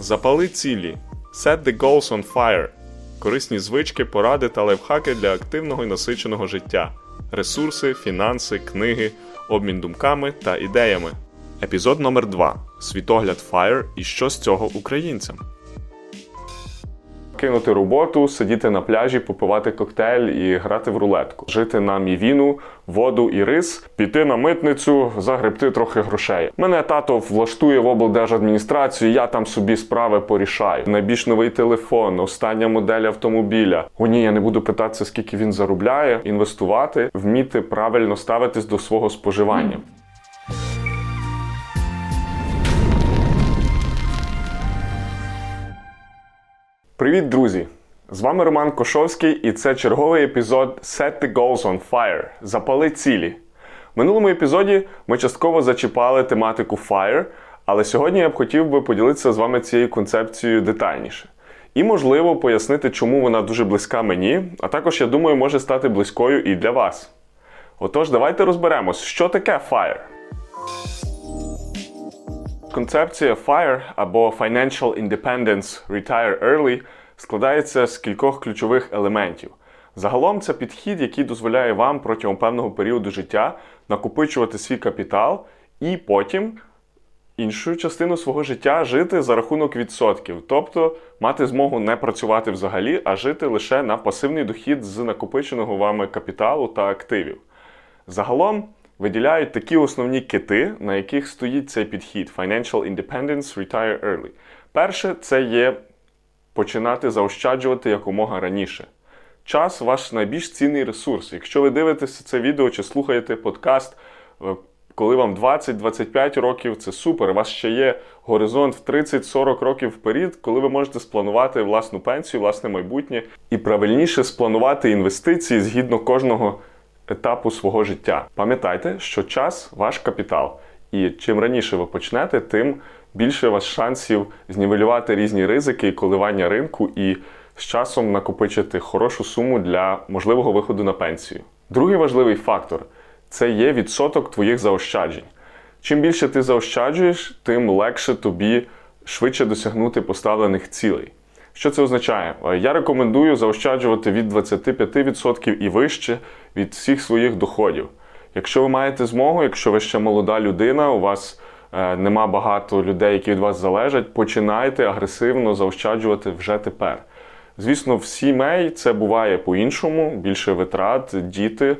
Запали цілі. Set the goals on fire. Корисні звички, поради та лайфхаки для активного і насиченого життя. Ресурси, фінанси, книги, обмін думками та ідеями. Епізод номер 2 Світогляд FIRE і що з цього українцям. Кинути роботу, сидіти на пляжі, попивати коктейль і грати в рулетку, жити на мівіну, воду і рис, піти на митницю, загребти трохи грошей. Мене тато влаштує в облдержадміністрацію, я там собі справи порішаю. Найбільш новий телефон, остання модель автомобіля. О, ні, я не буду питатися, скільки він заробляє, інвестувати, вміти правильно ставитись до свого споживання. Привіт, друзі! З вами Роман Кошовський, і це черговий епізод Set the Goals on Fire. Запали цілі. В минулому епізоді ми частково зачіпали тематику Fire, але сьогодні я б хотів би поділитися з вами цією концепцією детальніше. І, можливо, пояснити, чому вона дуже близька мені, а також, я думаю, може стати близькою і для вас. Отож, давайте розберемось, що таке FIRE. Концепція FIRE або Financial Independence Retire Early складається з кількох ключових елементів. Загалом це підхід, який дозволяє вам протягом певного періоду життя накопичувати свій капітал і потім іншу частину свого життя жити за рахунок відсотків, тобто мати змогу не працювати взагалі, а жити лише на пасивний дохід з накопиченого вами капіталу та активів. Загалом виділяють такі основні кити, на яких стоїть цей підхід Financial Independence Retire Early. Перше, це є починати заощаджувати якомога раніше. Час ваш найбільш цінний ресурс. Якщо ви дивитеся це відео чи слухаєте подкаст, е, коли вам 20-25 років, це супер. У вас ще є горизонт в 30-40 років вперед, коли ви можете спланувати власну пенсію, власне майбутнє і правильніше спланувати інвестиції згідно кожного етапу свого життя. Пам'ятайте, що час ваш капітал. І чим раніше ви почнете, тим більше у вас шансів знівелювати різні ризики і коливання ринку і з часом накопичити хорошу суму для можливого виходу на пенсію. Другий важливий фактор це є відсоток твоїх заощаджень. Чим більше ти заощаджуєш, тим легше тобі швидше досягнути поставлених цілей. Що це означає? Я рекомендую заощаджувати від 25% і вище від всіх своїх доходів. Якщо ви маєте змогу, якщо ви ще молода людина, у вас е, нема багато людей, які від вас залежать, починайте агресивно заощаджувати вже тепер. Звісно, в сімей це буває по-іншому, більше витрат, діти,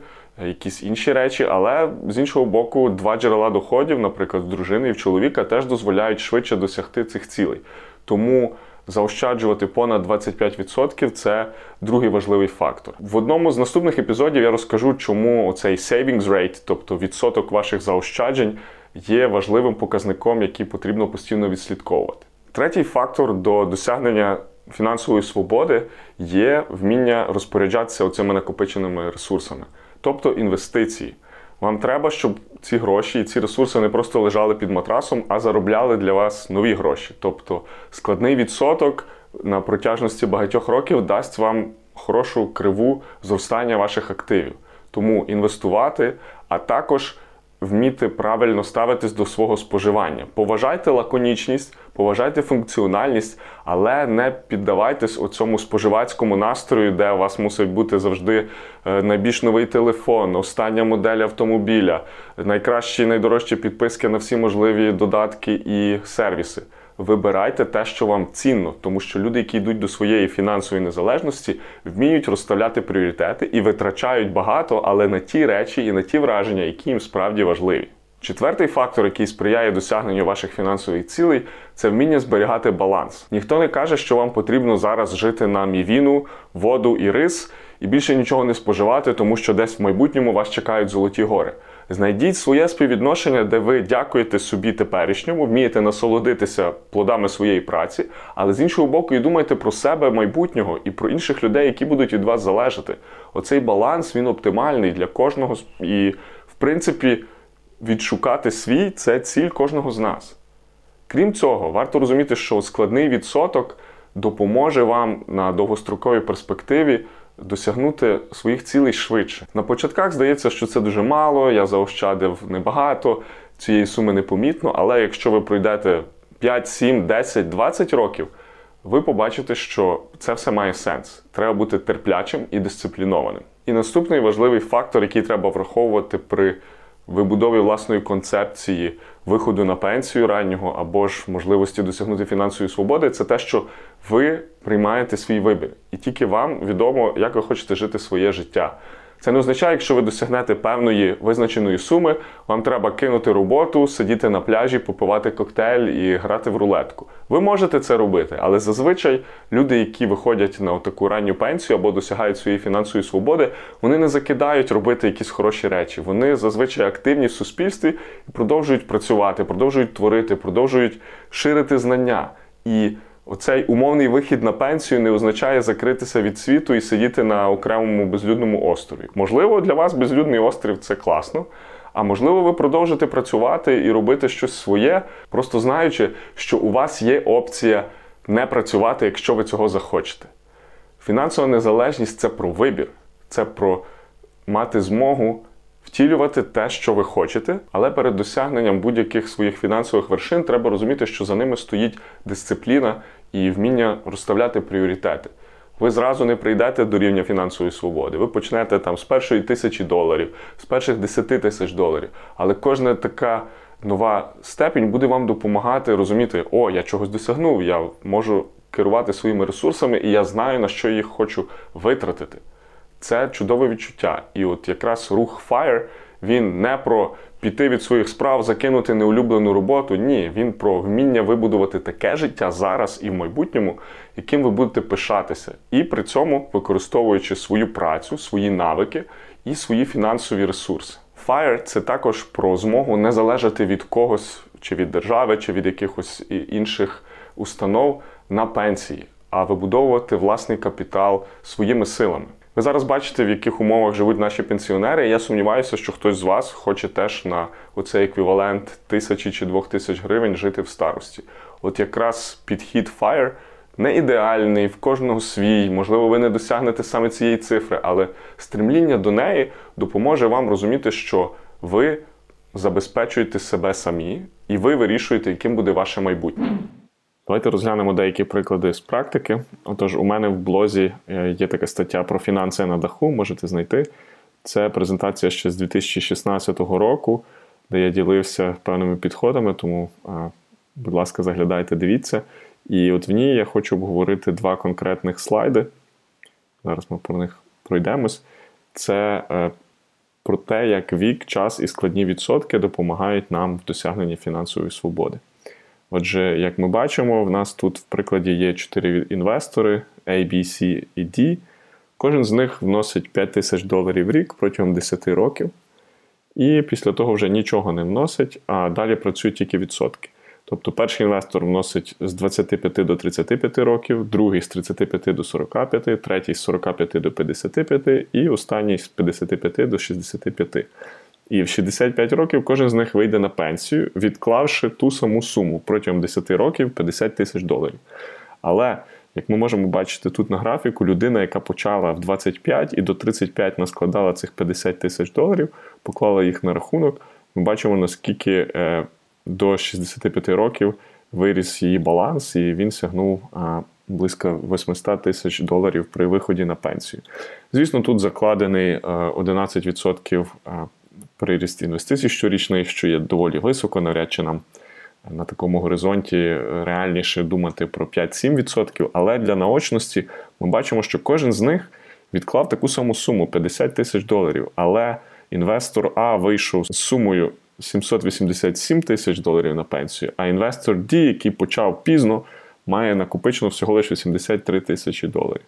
якісь інші речі, але з іншого боку, два джерела доходів, наприклад, в дружини і в чоловіка, теж дозволяють швидше досягти цих цілей. Тому заощаджувати понад 25% це другий важливий фактор. В одному з наступних епізодів я розкажу, чому цей savings rate, тобто відсоток ваших заощаджень, є важливим показником, який потрібно постійно відслідковувати. Третій фактор до досягнення фінансової свободи є вміння розпоряджатися оцими накопиченими ресурсами, тобто інвестиції. Вам треба, щоб ці гроші і ці ресурси не просто лежали під матрасом, а заробляли для вас нові гроші. Тобто складний відсоток на протяжності багатьох років дасть вам хорошу криву зростання ваших активів. Тому інвестувати, а також вміти правильно ставитись до свого споживання. Поважайте лаконічність, поважайте функціональність, але не піддавайтесь у цьому споживацькому настрою, де у вас мусить бути завжди е, найбільш новий телефон, остання модель автомобіля, найкращі найдорожчі підписки на всі можливі додатки і сервіси. Вибирайте те, що вам цінно, тому що люди, які йдуть до своєї фінансової незалежності, вміють розставляти пріоритети і витрачають багато, але на ті речі і на ті враження, які їм справді важливі. Четвертий фактор, який сприяє досягненню ваших фінансових цілей, це вміння зберігати баланс. Ніхто не каже, що вам потрібно зараз жити на мівіну, воду і рис, і більше нічого не споживати, тому що десь в майбутньому вас чекають золоті гори. Знайдіть своє співвідношення, де ви дякуєте собі теперішньому, вмієте насолодитися плодами своєї праці, але з іншого боку, і думайте про себе майбутнього і про інших людей, які будуть від вас залежати. Оцей баланс він оптимальний для кожного і, в принципі, відшукати свій це ціль кожного з нас. Крім цього, варто розуміти, що складний відсоток допоможе вам на довгостроковій перспективі досягнути своїх цілей швидше. На початках здається, що це дуже мало, я заощадив небагато, цієї суми непомітно, але якщо ви пройдете 5, 7, 10, 20 років, ви побачите, що це все має сенс. Треба бути терплячим і дисциплінованим. І наступний важливий фактор, який треба враховувати при вибудові власної концепції виходу на пенсію раннього або ж можливості досягнути фінансової свободи, це те, що ви приймаєте свій вибір, і тільки вам відомо, як ви хочете жити своє життя. Це не означає, якщо ви досягнете певної визначеної суми, вам треба кинути роботу, сидіти на пляжі, попивати коктейль і грати в рулетку. Ви можете це робити, але зазвичай люди, які виходять на таку ранню пенсію або досягають своєї фінансової свободи, вони не закидають робити якісь хороші речі. Вони зазвичай активні в суспільстві і продовжують працювати, продовжують творити, продовжують ширити знання. І Оцей умовний вихід на пенсію не означає закритися від світу і сидіти на окремому безлюдному острові. Можливо, для вас безлюдний острів це класно. А можливо, ви продовжите працювати і робити щось своє, просто знаючи, що у вас є опція не працювати, якщо ви цього захочете. Фінансова незалежність це про вибір, це про мати змогу втілювати те, що ви хочете, але перед досягненням будь-яких своїх фінансових вершин треба розуміти, що за ними стоїть дисципліна і вміння розставляти пріоритети. Ви зразу не прийдете до рівня фінансової свободи. Ви почнете там з першої тисячі доларів, з перших десяти тисяч доларів. Але кожна така нова степінь буде вам допомагати розуміти, о, я чогось досягнув, я можу керувати своїми ресурсами, і я знаю, на що їх хочу витратити. Це чудове відчуття. І от якраз рух FIRE, він не про піти від своїх справ, закинути неулюблену роботу. Ні, він про вміння вибудувати таке життя зараз і в майбутньому, яким ви будете пишатися, і при цьому використовуючи свою працю, свої навики і свої фінансові ресурси. FIRE – це також про змогу не залежати від когось, чи від держави, чи від якихось інших установ на пенсії, а вибудовувати власний капітал своїми силами. Ви зараз бачите, в яких умовах живуть наші пенсіонери. Я сумніваюся, що хтось з вас хоче теж на оцей еквівалент тисячі чи двох тисяч гривень жити в старості. От якраз підхід FIRE не ідеальний, в кожного свій. Можливо, ви не досягнете саме цієї цифри, але стремління до неї допоможе вам розуміти, що ви забезпечуєте себе самі, і ви вирішуєте, яким буде ваше майбутнє. Давайте розглянемо деякі приклади з практики. Отож, у мене в блозі е, є така стаття про фінанси на даху, можете знайти. Це презентація ще з 2016 року, де я ділився певними підходами, тому, будь ласка, заглядайте, дивіться. І от в ній я хочу обговорити два конкретних слайди. Зараз ми про них пройдемось. Це е, про те, як вік, час і складні відсотки допомагають нам в досягненні фінансової свободи. Отже, як ми бачимо, в нас тут в прикладі є чотири інвестори A, B, C і D. Кожен з них вносить 5 тисяч доларів в рік протягом 10 років. І після того вже нічого не вносить, а далі працюють тільки відсотки. Тобто перший інвестор вносить з 25 до 35 років, другий з 35 до 45, третій з 45 до 55 і останній з 55 до 65. І в 65 років кожен з них вийде на пенсію, відклавши ту саму суму протягом 10 років 50 тисяч доларів. Але, як ми можемо бачити тут на графіку, людина, яка почала в 25 і до 35 наскладала цих 50 тисяч доларів, поклала їх на рахунок, ми бачимо, наскільки е, до 65 років виріс її баланс, і він сягнув близько 800 тисяч доларів при виході на пенсію. Звісно, тут закладений 11% е, приріст інвестицій щорічний, що є доволі високо, навряд чи нам на такому горизонті реальніше думати про 5-7%. Але для наочності ми бачимо, що кожен з них відклав таку саму суму 50 тисяч доларів. Але інвестор А вийшов з сумою 787 тисяч доларів на пенсію, а інвестор D, який почав пізно, має накопичено всього лише 83 тисячі доларів.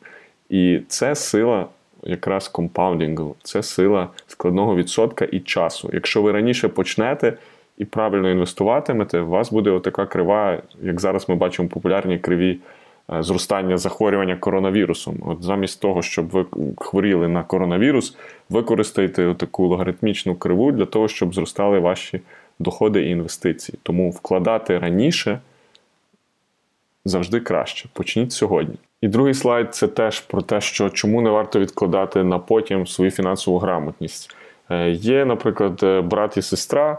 І це сила якраз компаундінгу, це сила складного відсотка і часу. Якщо ви раніше почнете і правильно інвестуватимете, у вас буде отака крива, як зараз ми бачимо популярні криві е, зростання захворювання коронавірусом. От замість того, щоб ви хворіли на коронавірус, використайте таку логаритмічну криву для того, щоб зростали ваші доходи і інвестиції. Тому вкладати раніше завжди краще. Почніть сьогодні. І другий слайд це теж про те, що чому не варто відкладати на потім свою фінансову грамотність. Е, є, наприклад, е, брат і сестра,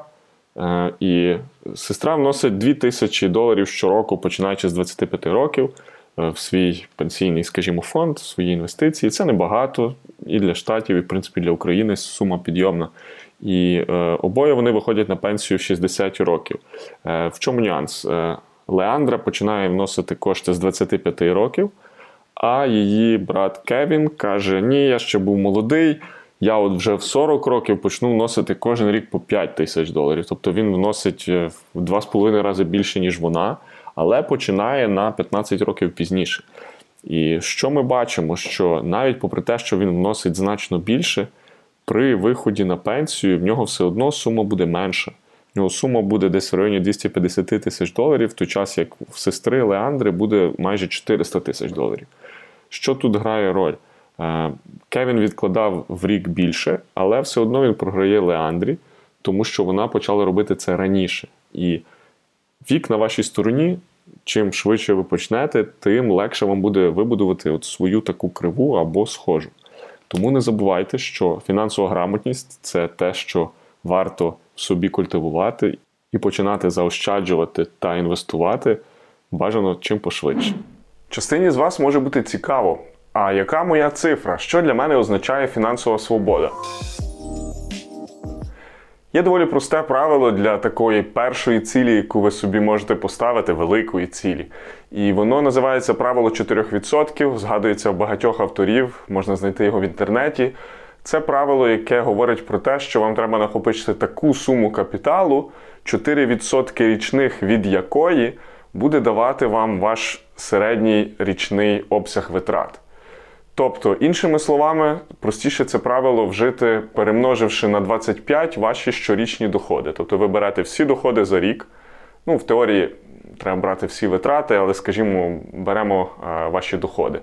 Е, І сестра вносить 2 тисячі доларів щороку, починаючи з 25 років, в свій пенсійний, скажімо, фонд, свої інвестиції. Це небагато і для штатів, і в принципі для України сума підйомна. І е, обоє вони виходять на пенсію в 60 років. Е, в чому нюанс? Е, Леандра починає вносити кошти з 25 років, а її брат Кевін каже: Ні, я ще був молодий. Я от вже в 40 років почну вносити кожен рік по 5 тисяч доларів. Тобто він вносить е, в 2,5 рази більше, ніж вона, але починає на 15 років пізніше. І що ми бачимо? Що навіть попри те, що він вносить значно більше, при виході на пенсію в нього все одно сума буде менша. В нього сума буде десь в районі 250 тисяч доларів, в той час як в сестри Леандри буде майже 400 тисяч доларів. Що тут грає роль? Е, Кевін відкладав в рік більше, але все одно він програє Леандрі, тому що вона почала робити це раніше. І вік на вашій стороні, чим швидше ви почнете, тим легше вам буде вибудувати от свою таку криву або схожу. Тому не забувайте, що фінансова грамотність це те, що варто собі культивувати і починати заощаджувати та інвестувати бажано чим пошвидше. Частині з вас може бути цікаво, а яка моя цифра? Що для мене означає фінансова свобода? Є доволі просте правило для такої першої цілі, яку ви собі можете поставити, великої цілі. І воно називається правило 4%, згадується в багатьох авторів, можна знайти його в інтернеті. Це правило, яке говорить про те, що вам треба накопичити таку суму капіталу, 4% річних від якої буде давати вам ваш середній річний обсяг витрат. Тобто, іншими словами, простіше це правило вжити, перемноживши на 25 ваші щорічні доходи. Тобто ви берете всі доходи за рік. Ну, в теорії треба брати всі витрати, але, скажімо, беремо а, ваші доходи.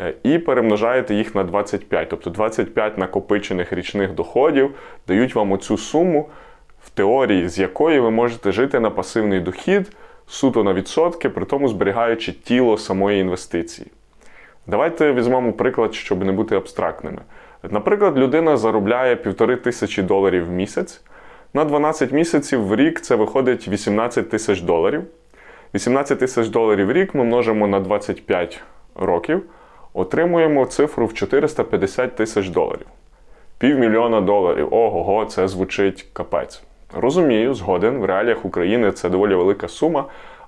Е, і перемножаєте їх на 25. Тобто 25 накопичених річних доходів дають вам оцю суму, в теорії, з якої ви можете жити на пасивний дохід суто на відсотки, при тому зберігаючи тіло самої інвестиції. Давайте візьмемо приклад, щоб не бути абстрактними. Наприклад, людина заробляє півтори тисячі доларів в місяць. На 12 місяців в рік це виходить 18 тисяч доларів. 18 тисяч доларів в рік ми множимо на 25 років, отримуємо цифру в 450 тисяч доларів. Півмільйона доларів. Ого, це звучить капець. Розумію, згоден, в реаліях України це доволі велика сума.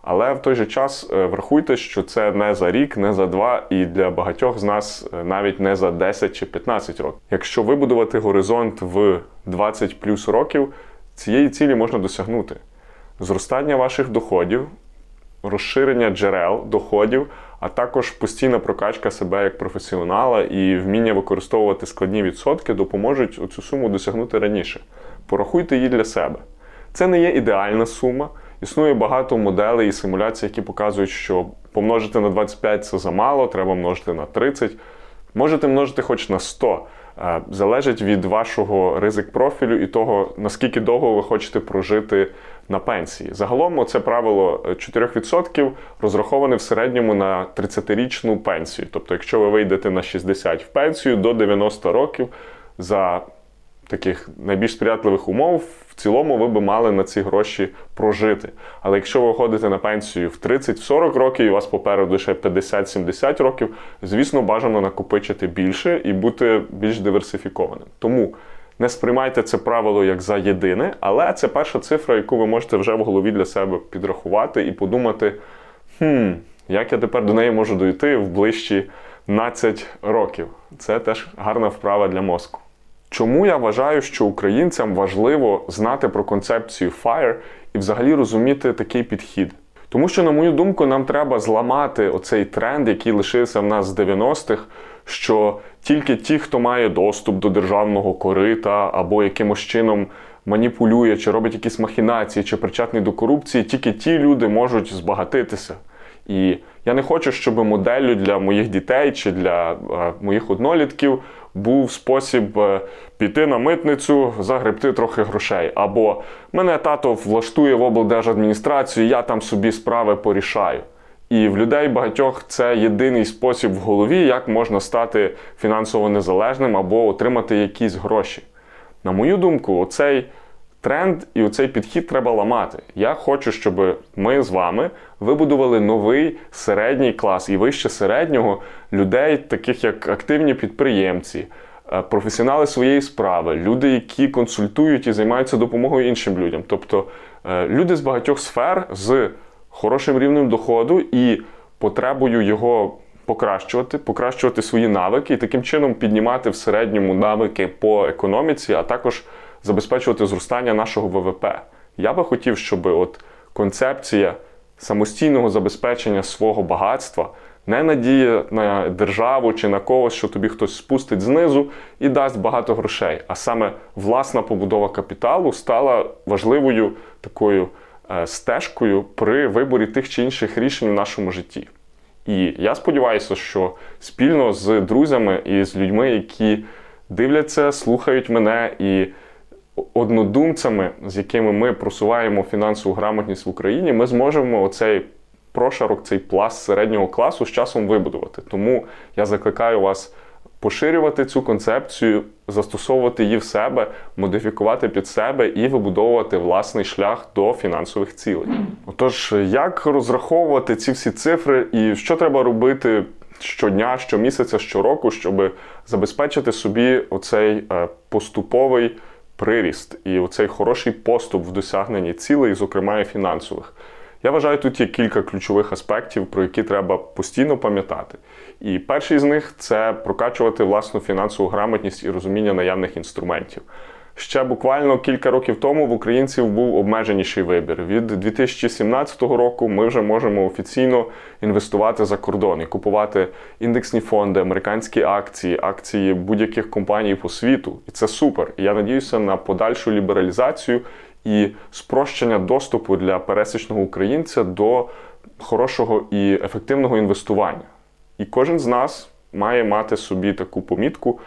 Але в той же час е, врахуйте, що це не за рік, не за два, і для багатьох з нас е, навіть не за 10 чи 15 років. Якщо вибудувати горизонт в 20 плюс років, цієї цілі можна досягнути. Зростання ваших доходів, розширення джерел доходів, а також постійна прокачка себе як професіонала і вміння використовувати складні відсотки допоможуть цю суму досягнути раніше. Порахуйте її для себе. Це не є ідеальна сума. Існує багато моделей і симуляцій, які показують, що помножити на 25 це замало, треба множити на 30. Можете множити хоч на 100. Е, залежить від вашого ризик профілю і того, наскільки довго ви хочете прожити на пенсії. Загалом, це правило 4% розраховане в середньому на 30-річну пенсію. Тобто, якщо ви вийдете на 60 в пенсію до 90 років за таких найбільш сприятливих умов, в цілому ви би мали на ці гроші прожити. Але якщо ви виходите на пенсію в 30-40 років і у вас попереду ще 50-70 років, звісно, бажано накопичити більше і бути більш диверсифікованим. Тому не сприймайте це правило як за єдине, але це перша цифра, яку ви можете вже в голові для себе підрахувати і подумати, хм, як я тепер до неї можу дойти в ближчі 12 років. Це теж гарна вправа для мозку. Чому я вважаю, що українцям важливо знати про концепцію FIRE і взагалі розуміти такий підхід? Тому що, на мою думку, нам треба зламати оцей тренд, який лишився в нас з 90-х, що тільки ті, хто має доступ до державного корита або якимось чином маніпулює, чи робить якісь махінації, чи причетний до корупції, тільки ті люди можуть збагатитися. І я не хочу, щоб моделлю для моїх дітей чи для е, моїх однолітків був спосіб е, піти на митницю, загребти трохи грошей. Або мене тато влаштує в облдержадміністрацію, я там собі справи порішаю. І в людей багатьох це єдиний спосіб в голові, як можна стати фінансово незалежним або отримати якісь гроші. На мою думку, оцей тренд і оцей підхід треба ламати. Я хочу, щоб ми з вами вибудували новий середній клас і вище середнього людей, таких як активні підприємці. Е, професіонали своєї справи, люди, які консультують і займаються допомогою іншим людям. Тобто е, люди з багатьох сфер з хорошим рівнем доходу і потребою його покращувати, покращувати свої навики і таким чином піднімати в середньому навики по економіці, а також забезпечувати зростання нашого ВВП. Я би хотів, щоб от концепція самостійного забезпечення свого багатства не надія на державу чи на когось, що тобі хтось спустить знизу і дасть багато грошей. А саме власна побудова капіталу стала важливою такою е, стежкою при виборі тих чи інших рішень в нашому житті. І я сподіваюся, що спільно з друзями і з людьми, які дивляться, слухають мене і однодумцями, з якими ми просуваємо фінансову грамотність в Україні, ми зможемо оцей прошарок, цей пласт середнього класу з часом вибудувати. Тому я закликаю вас поширювати цю концепцію, застосовувати її в себе, модифікувати під себе і вибудовувати власний шлях до фінансових цілей. Отож, як розраховувати ці всі цифри і що треба робити? Щодня, щомісяця, щороку, щоб забезпечити собі оцей е, поступовий приріст і оцей хороший поступ в досягненні цілей, зокрема і фінансових. Я вважаю, тут є кілька ключових аспектів, про які треба постійно пам'ятати. І перший з них це прокачувати власну фінансову грамотність і розуміння наявних інструментів. Ще буквально кілька років тому в українців був обмеженіший вибір. Від 2017 року ми вже можемо офіційно інвестувати за кордон і купувати індексні фонди, американські акції, акції будь-яких компаній по світу. І це супер. І я надіюся на подальшу лібералізацію і спрощення доступу для пересічного українця до хорошого і ефективного інвестування. І кожен з нас має мати собі таку помітку,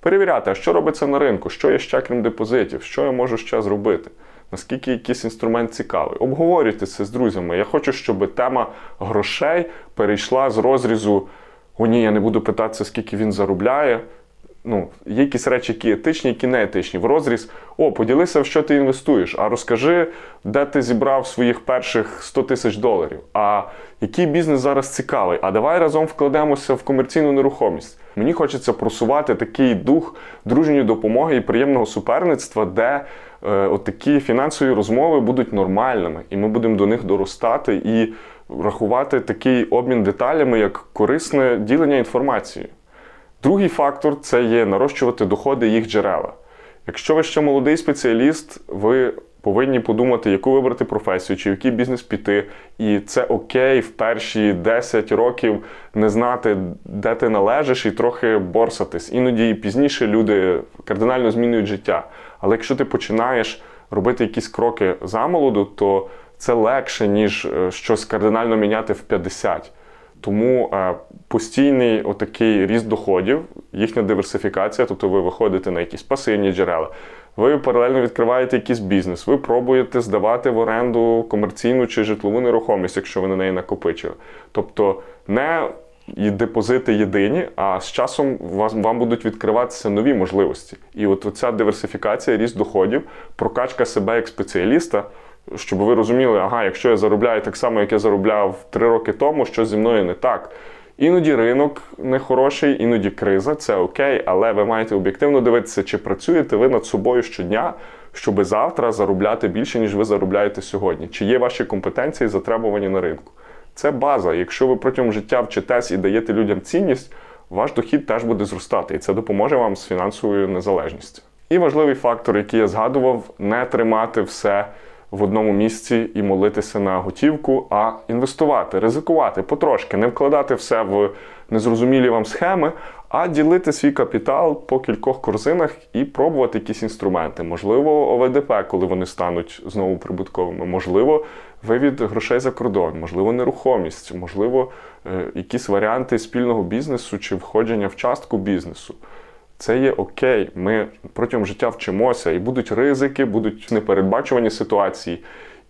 перевіряти, а що робиться на ринку, що є ще крім депозитів, що я можу ще зробити. Наскільки якийсь інструмент цікавий. Обговорюйте це з друзями. Я хочу, щоб тема грошей перейшла з розрізу: о, ні, я не буду питатися, скільки він заробляє ну, є якісь речі, які етичні, які не етичні. В розріз, о, поділися, в що ти інвестуєш, а розкажи, де ти зібрав своїх перших 100 тисяч доларів. А який бізнес зараз цікавий? А давай разом вкладемося в комерційну нерухомість. Мені хочеться просувати такий дух дружньої допомоги і приємного суперництва, де е, от такі фінансові розмови будуть нормальними, і ми будемо до них доростати і рахувати такий обмін деталями як корисне ділення інформацією. Другий фактор це є нарощувати доходи їх джерела. Якщо ви ще молодий спеціаліст, ви повинні подумати, яку вибрати професію, чи в який бізнес піти. І це окей в перші 10 років не знати, де ти належиш, і трохи борсатись. Іноді пізніше люди кардинально змінюють життя. Але якщо ти починаєш робити якісь кроки замолоду, то це легше, ніж е, щось кардинально міняти в 50. Тому е, постійний отакий ріст доходів, їхня диверсифікація, тобто ви виходите на якісь пасивні джерела, ви паралельно відкриваєте якийсь бізнес, ви пробуєте здавати в оренду комерційну чи житлову нерухомість, якщо ви на неї накопичили. Тобто не і депозити єдині, а з часом вам, вам будуть відкриватися нові можливості. І от ця диверсифікація, ріст доходів, прокачка себе як спеціаліста щоб ви розуміли, ага, якщо я заробляю так само, як я заробляв три роки тому, що зі мною не так. Іноді ринок нехороший, іноді криза, це окей, але ви маєте об'єктивно дивитися, чи працюєте ви над собою щодня, щоб завтра заробляти більше, ніж ви заробляєте сьогодні. Чи є ваші компетенції затребувані на ринку? Це база. Якщо ви протягом життя вчитесь і даєте людям цінність, ваш дохід теж буде зростати, і це допоможе вам з фінансовою незалежністю. І важливий фактор, який я згадував, не тримати все в одному місці і молитися на готівку, а інвестувати, ризикувати потрошки, не вкладати все в незрозумілі вам схеми, а ділити свій капітал по кількох корзинах і пробувати якісь інструменти. Можливо, ОВДП, коли вони стануть знову прибутковими, можливо, вивід грошей за кордон, можливо, нерухомість, можливо, е, якісь варіанти спільного бізнесу чи входження в частку бізнесу. Це є окей. Ми протягом життя вчимося, і будуть ризики, будуть непередбачувані ситуації.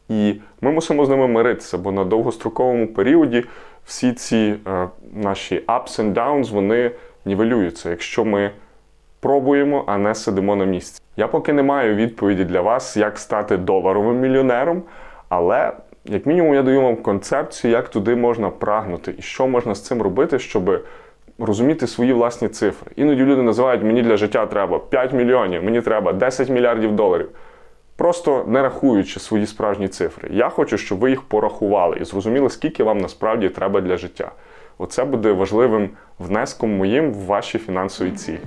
І ми мусимо з ними миритися, бо на довгостроковому періоді всі ці е, наші ups and downs, вони нівелюються. Якщо ми пробуємо, а не сидимо на місці. Я поки не маю відповіді для вас, як стати доларовим мільйонером, але як мінімум я даю вам концепцію, як туди можна прагнути і що можна з цим робити, щоб розуміти свої власні цифри. Іноді люди називають мені для життя треба 5 мільйонів, мені треба 10 мільярдів доларів. Просто не рахуючи свої справжні цифри. Я хочу, щоб ви їх порахували і зрозуміли, скільки вам насправді треба для життя. Оце буде важливим внеском моїм в ваші фінансові цілі.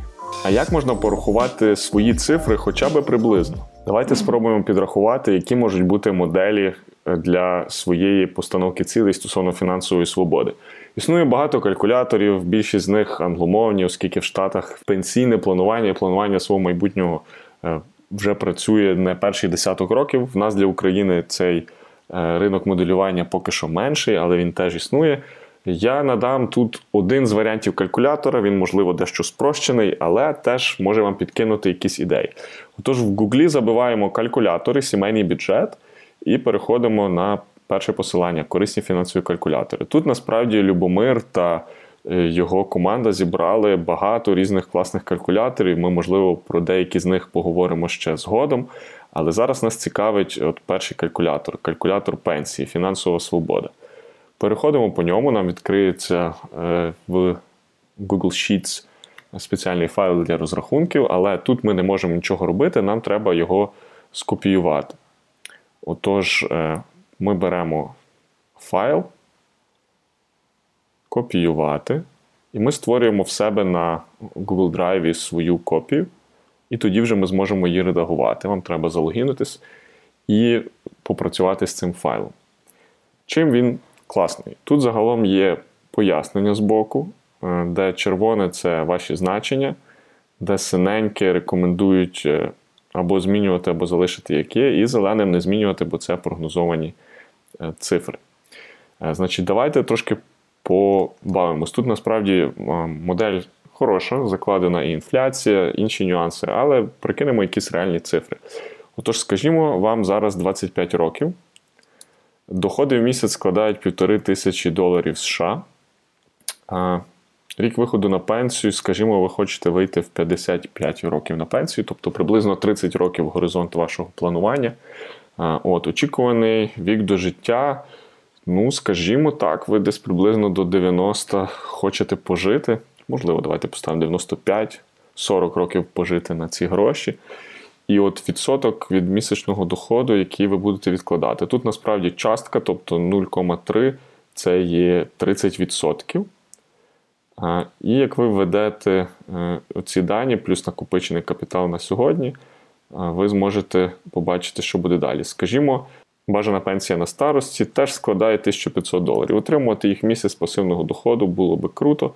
А як можна порахувати свої цифри хоча б приблизно? Давайте спробуємо підрахувати, які можуть бути моделі е, для своєї постановки цілей стосовно фінансової свободи. Існує багато калькуляторів, більшість з них англомовні, оскільки в Штатах пенсійне планування і планування свого майбутнього е, вже працює не перший десяток років. В нас для України цей е, ринок моделювання поки що менший, але він теж існує. Я надам тут один з варіантів калькулятора, він, можливо, дещо спрощений, але теж може вам підкинути якісь ідеї. Отож, в Гуглі забиваємо калькулятори, сімейний бюджет і переходимо на перше посилання корисні фінансові калькулятори. Тут насправді Любомир та е, його команда зібрали багато різних класних калькуляторів. Ми, можливо, про деякі з них поговоримо ще згодом. Але зараз нас цікавить от перший калькулятор калькулятор пенсії, фінансова свобода. Переходимо по ньому, нам відкриється е, в Google Sheets спеціальний файл для розрахунків, але тут ми не можемо нічого робити, нам треба його скопіювати. Отож, е, ми беремо файл, копіювати, і ми створюємо в себе на Google Drive свою копію, і тоді вже ми зможемо її редагувати. Вам треба залогінутись і попрацювати з цим файлом. Чим він класний? Тут загалом є пояснення з боку, е, де червоне це ваші значення, де синеньке рекомендують е, або змінювати, або залишити як є, і зеленим не змінювати, бо це прогнозовані цифри. Е, значить, давайте трошки побавимось. Тут насправді е, модель хороша, закладена і інфляція, інші нюанси, але прикинемо якісь реальні цифри. Отож, скажімо, вам зараз 25 років. Доходи в місяць складають півтори тисячі доларів США. Рік виходу на пенсію, скажімо, ви хочете вийти в 55 років на пенсію, тобто приблизно 30 років горизонт вашого планування. От, Очікуваний вік до життя. Ну, скажімо так, ви десь приблизно до 90 хочете пожити. Можливо, давайте поставимо 95, 40 років пожити на ці гроші. І от відсоток від місячного доходу, який ви будете відкладати. Тут насправді частка, тобто 0,3 це є 30%. І як ви введете е, ці дані, плюс накопичений капітал на сьогодні, ви зможете побачити, що буде далі. Скажімо, бажана пенсія на старості теж складає 1500 доларів. Утримувати їх місяць пасивного доходу було би круто.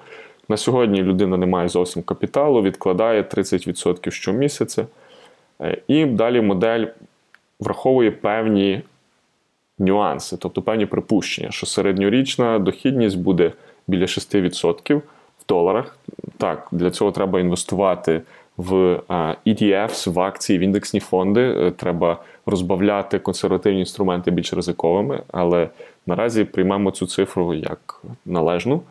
На сьогодні людина не має зовсім капіталу, відкладає 30% щомісяця. Е, і далі модель враховує певні нюанси, тобто певні припущення, що середньорічна дохідність буде біля 6% в доларах. Так, для цього треба інвестувати в ETFs, в акції, в індексні фонди. Е, треба розбавляти консервативні інструменти більш ризиковими, але наразі приймемо цю цифру як належну.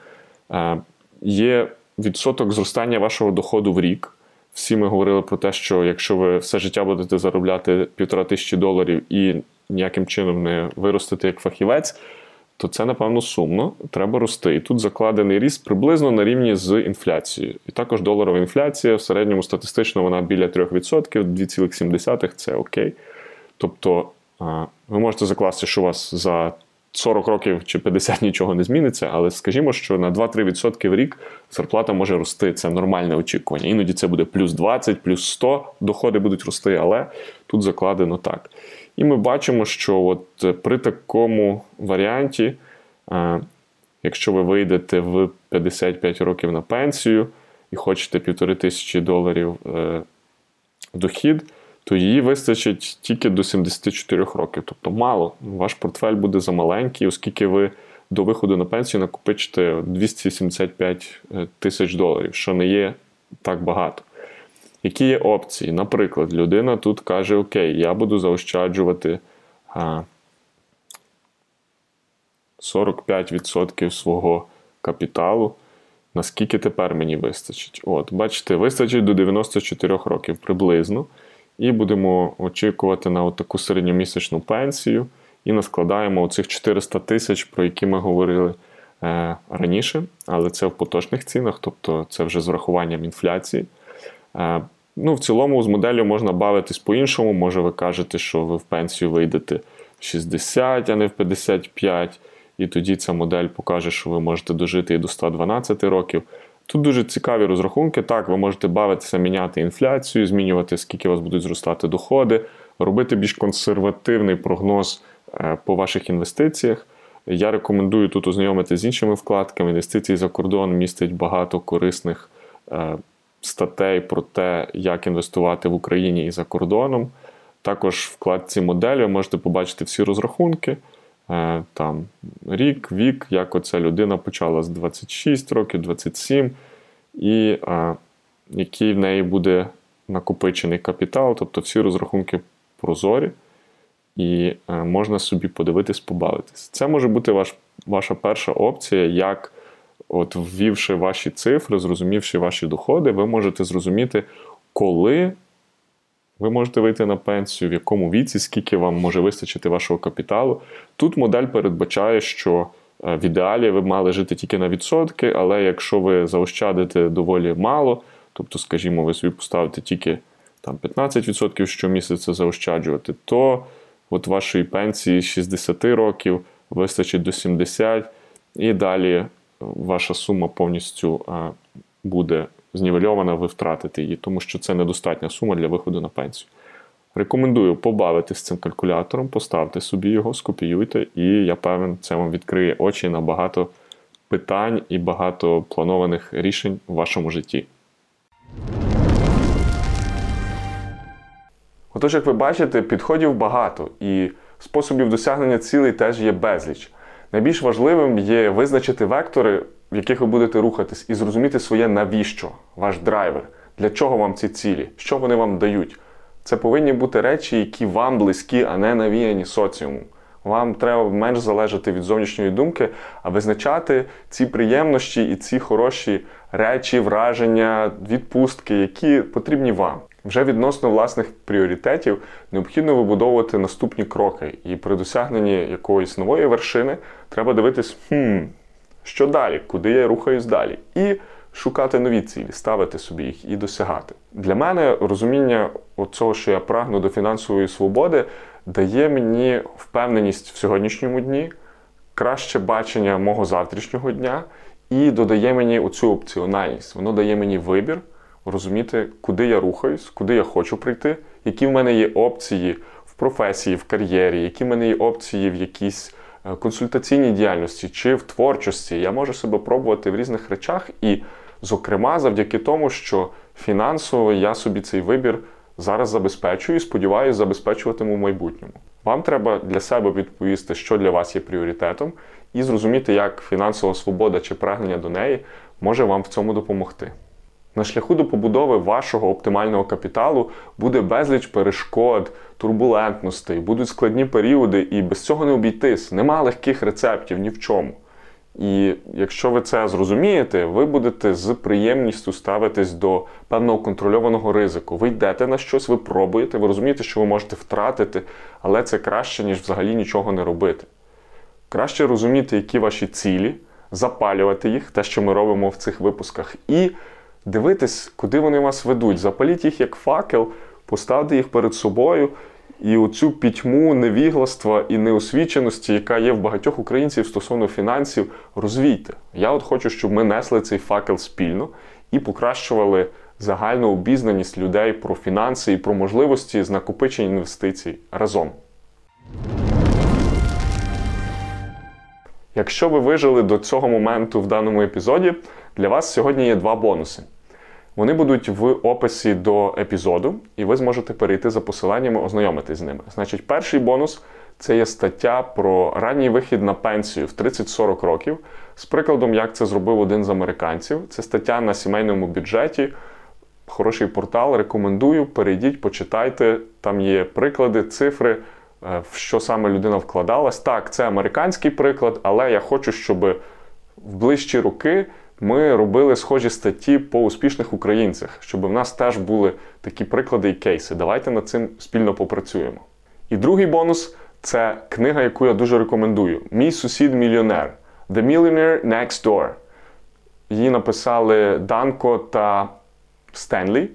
Є відсоток зростання вашого доходу в рік. Всі ми говорили про те, що якщо ви все життя будете заробляти півтора тисячі доларів і ніяким чином не виростете як фахівець, то це, напевно, сумно. Треба рости. І тут закладений ріст приблизно на рівні з інфляцією. І також доларова інфляція в середньому статистично вона біля 3%, 2,7 це окей. Тобто ви можете закласти, що у вас за 40 років чи 50 нічого не зміниться, але скажімо, що на 2-3% в рік зарплата може рости. Це нормальне очікування. Іноді це буде плюс 20, плюс 100 доходи будуть рости, але тут закладено так. І ми бачимо, що от е, при такому варіанті, е, якщо ви вийдете в 55 років на пенсію і хочете півтори тисячі доларів е, дохід, то її вистачить тільки до 74 років. Тобто мало, ваш портфель буде замаленький, оскільки ви до виходу на пенсію накопичите 275 тисяч доларів, що не є так багато. Які є опції? Наприклад, людина тут каже: Окей, я буду заощаджувати 45% свого капіталу наскільки тепер мені вистачить. От, Бачите, вистачить до 94 років приблизно. І будемо очікувати на таку середньомісячну пенсію. І наскладаємо оцих 400 тисяч, про які ми говорили е, раніше, але це в поточних цінах, тобто це вже з врахуванням інфляції. Е, ну, В цілому з моделлю можна бавитись по-іншому. Може, ви кажете, що ви в пенсію вийдете в 60, а не в 55 і тоді ця модель покаже, що ви можете дожити і до 112 років. Тут дуже цікаві розрахунки. Так, ви можете бавитися, міняти інфляцію, змінювати, скільки у вас будуть зростати доходи, робити більш консервативний прогноз е, по ваших інвестиціях. Я рекомендую тут ознайомитися з іншими вкладками. Інвестиції за кордон містять багато корисних е, статей про те, як інвестувати в Україні і за кордоном. Також вкладці моделі ви можете побачити всі розрахунки. Е, там рік, вік, як оця людина почала з 26 років, 27, і а, який в неї буде накопичений капітал, тобто всі розрахунки прозорі, і а, е, можна собі подивитись, побавитись. Це може бути ваш, ваша перша опція, як, от ввівши ваші цифри, зрозумівши ваші доходи, ви можете зрозуміти, коли ви можете вийти на пенсію, в якому віці, скільки вам може вистачити вашого капіталу. Тут модель передбачає, що е, в ідеалі ви мали жити тільки на відсотки, але якщо ви заощадите доволі мало, тобто, скажімо, ви собі поставите тільки там 15% щомісяця заощаджувати, то от вашої пенсії 60 років вистачить до 70, і далі ваша сума повністю буде знівельована, ви втратите її, тому що це недостатня сума для виходу на пенсію. Рекомендую побавитися цим калькулятором, поставте собі його, скопіюйте, і я певен, це вам відкриє очі на багато питань і багато планованих рішень в вашому житті. Отож, як ви бачите, підходів багато, і способів досягнення цілей теж є безліч. Найбільш важливим є визначити вектори, в яких ви будете рухатись, і зрозуміти своє навіщо, ваш драйвер, для чого вам ці цілі, що вони вам дають. Це повинні бути речі, які вам близькі, а не навіяні соціуму. Вам треба менш залежати від зовнішньої думки, а визначати ці приємності і ці хороші речі, враження, відпустки, які потрібні вам. Вже відносно власних пріоритетів необхідно вибудовувати наступні кроки. І при досягненні якоїсь нової вершини треба дивитись, хм, що далі, куди я рухаюсь далі, і шукати нові цілі, ставити собі їх і досягати. Для мене розуміння цього, що я прагну до фінансової свободи, дає мені впевненість в сьогоднішньому дні, краще бачення мого завтрашнього дня і додає мені оцю опціональність. Воно дає мені вибір. Розуміти, куди я рухаюсь, куди я хочу прийти, які в мене є опції в професії, в кар'єрі, які в мене є опції в якійсь консультаційній діяльності чи в творчості. Я можу себе пробувати в різних речах, і, зокрема, завдяки тому, що фінансово я собі цей вибір зараз забезпечую і сподіваюся, забезпечуватиму в майбутньому. Вам треба для себе відповісти, що для вас є пріоритетом, і зрозуміти, як фінансова свобода чи прагнення до неї може вам в цьому допомогти. На шляху до побудови вашого оптимального капіталу буде безліч перешкод, турбулентностей, будуть складні періоди, і без цього не обійтись. Нема легких рецептів ні в чому. І якщо ви це зрозумієте, ви будете з приємністю ставитись до певного контрольованого ризику. Ви йдете на щось, ви пробуєте, ви розумієте, що ви можете втратити, але це краще, ніж взагалі нічого не робити. Краще розуміти, які ваші цілі, запалювати їх, те, що ми робимо в цих випусках, і дивитись, куди вони вас ведуть. Запаліть їх як факел, поставте їх перед собою. І оцю пітьму невігластва і неосвіченості, яка є в багатьох українців стосовно фінансів, розвійте. Я от хочу, щоб ми несли цей факел спільно і покращували загальну обізнаність людей про фінанси і про можливості з накопичення інвестицій разом. Якщо ви вижили до цього моменту в даному епізоді, для вас сьогодні є два бонуси. Вони будуть в описі до епізоду, і ви зможете перейти за посиланнями, ознайомитись з ними. Значить, перший бонус це є стаття про ранній вихід на пенсію в 30-40 років. З прикладом, як це зробив один з американців. Це стаття на сімейному бюджеті. Хороший портал. Рекомендую. Перейдіть, почитайте. Там є приклади, цифри, е, в що саме людина вкладалась. Так, це американський приклад, але я хочу, щоб в ближчі роки ми робили схожі статті по успішних українцях, щоб в нас теж були такі приклади і кейси. Давайте над цим спільно попрацюємо. І другий бонус це книга, яку я дуже рекомендую: Мій сусід мільйонер The Millionaire Next Door. Її написали Данко та Стенлі.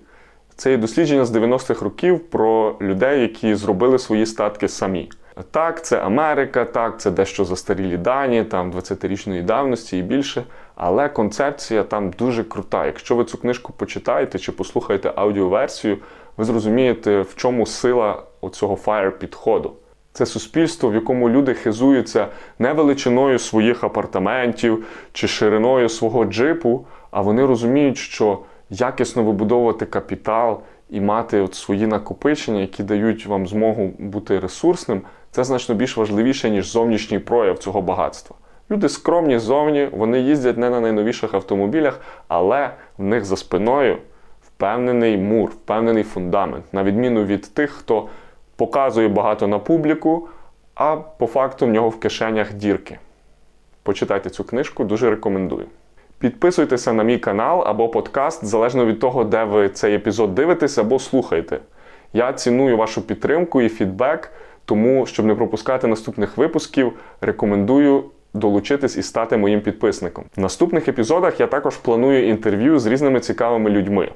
Це є дослідження з 90-х років про людей, які зробили свої статки самі. Так, це Америка, так, це дещо застарілі дані, там 20-річної давності і більше. Але концепція там дуже крута. Якщо ви цю книжку почитаєте чи послухаєте аудіоверсію, ви зрозумієте, в чому сила оцього FIRE підходу. Це суспільство, в якому люди хизуються не величиною своїх апартаментів чи шириною свого джипу, а вони розуміють, що якісно вибудовувати капітал і мати от свої накопичення, які дають вам змогу бути ресурсним, це значно більш важливіше, ніж зовнішній прояв цього багатства. Люди скромні ззовні, вони їздять не на найновіших автомобілях, але в них за спиною впевнений мур, впевнений фундамент, на відміну від тих, хто показує багато на публіку, а по факту в нього в кишенях дірки. Почитайте цю книжку, дуже рекомендую. Підписуйтеся на мій канал або подкаст, залежно від того, де ви цей епізод дивитесь або слухаєте. Я ціную вашу підтримку і фідбек, тому, щоб не пропускати наступних випусків, рекомендую долучитись і стати моїм підписником. В наступних епізодах я також планую інтерв'ю з різними цікавими людьми.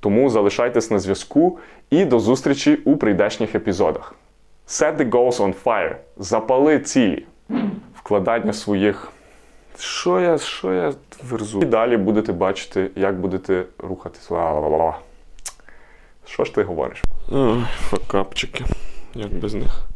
Тому залишайтесь на зв'язку і до зустрічі у прийдешніх епізодах. Set the goals on fire. Запали цілі. Вкладання своїх. Що я, що я верзу? І далі будете бачити, як будете рухатись. Що ж ти говориш? Факапчики. Як без них.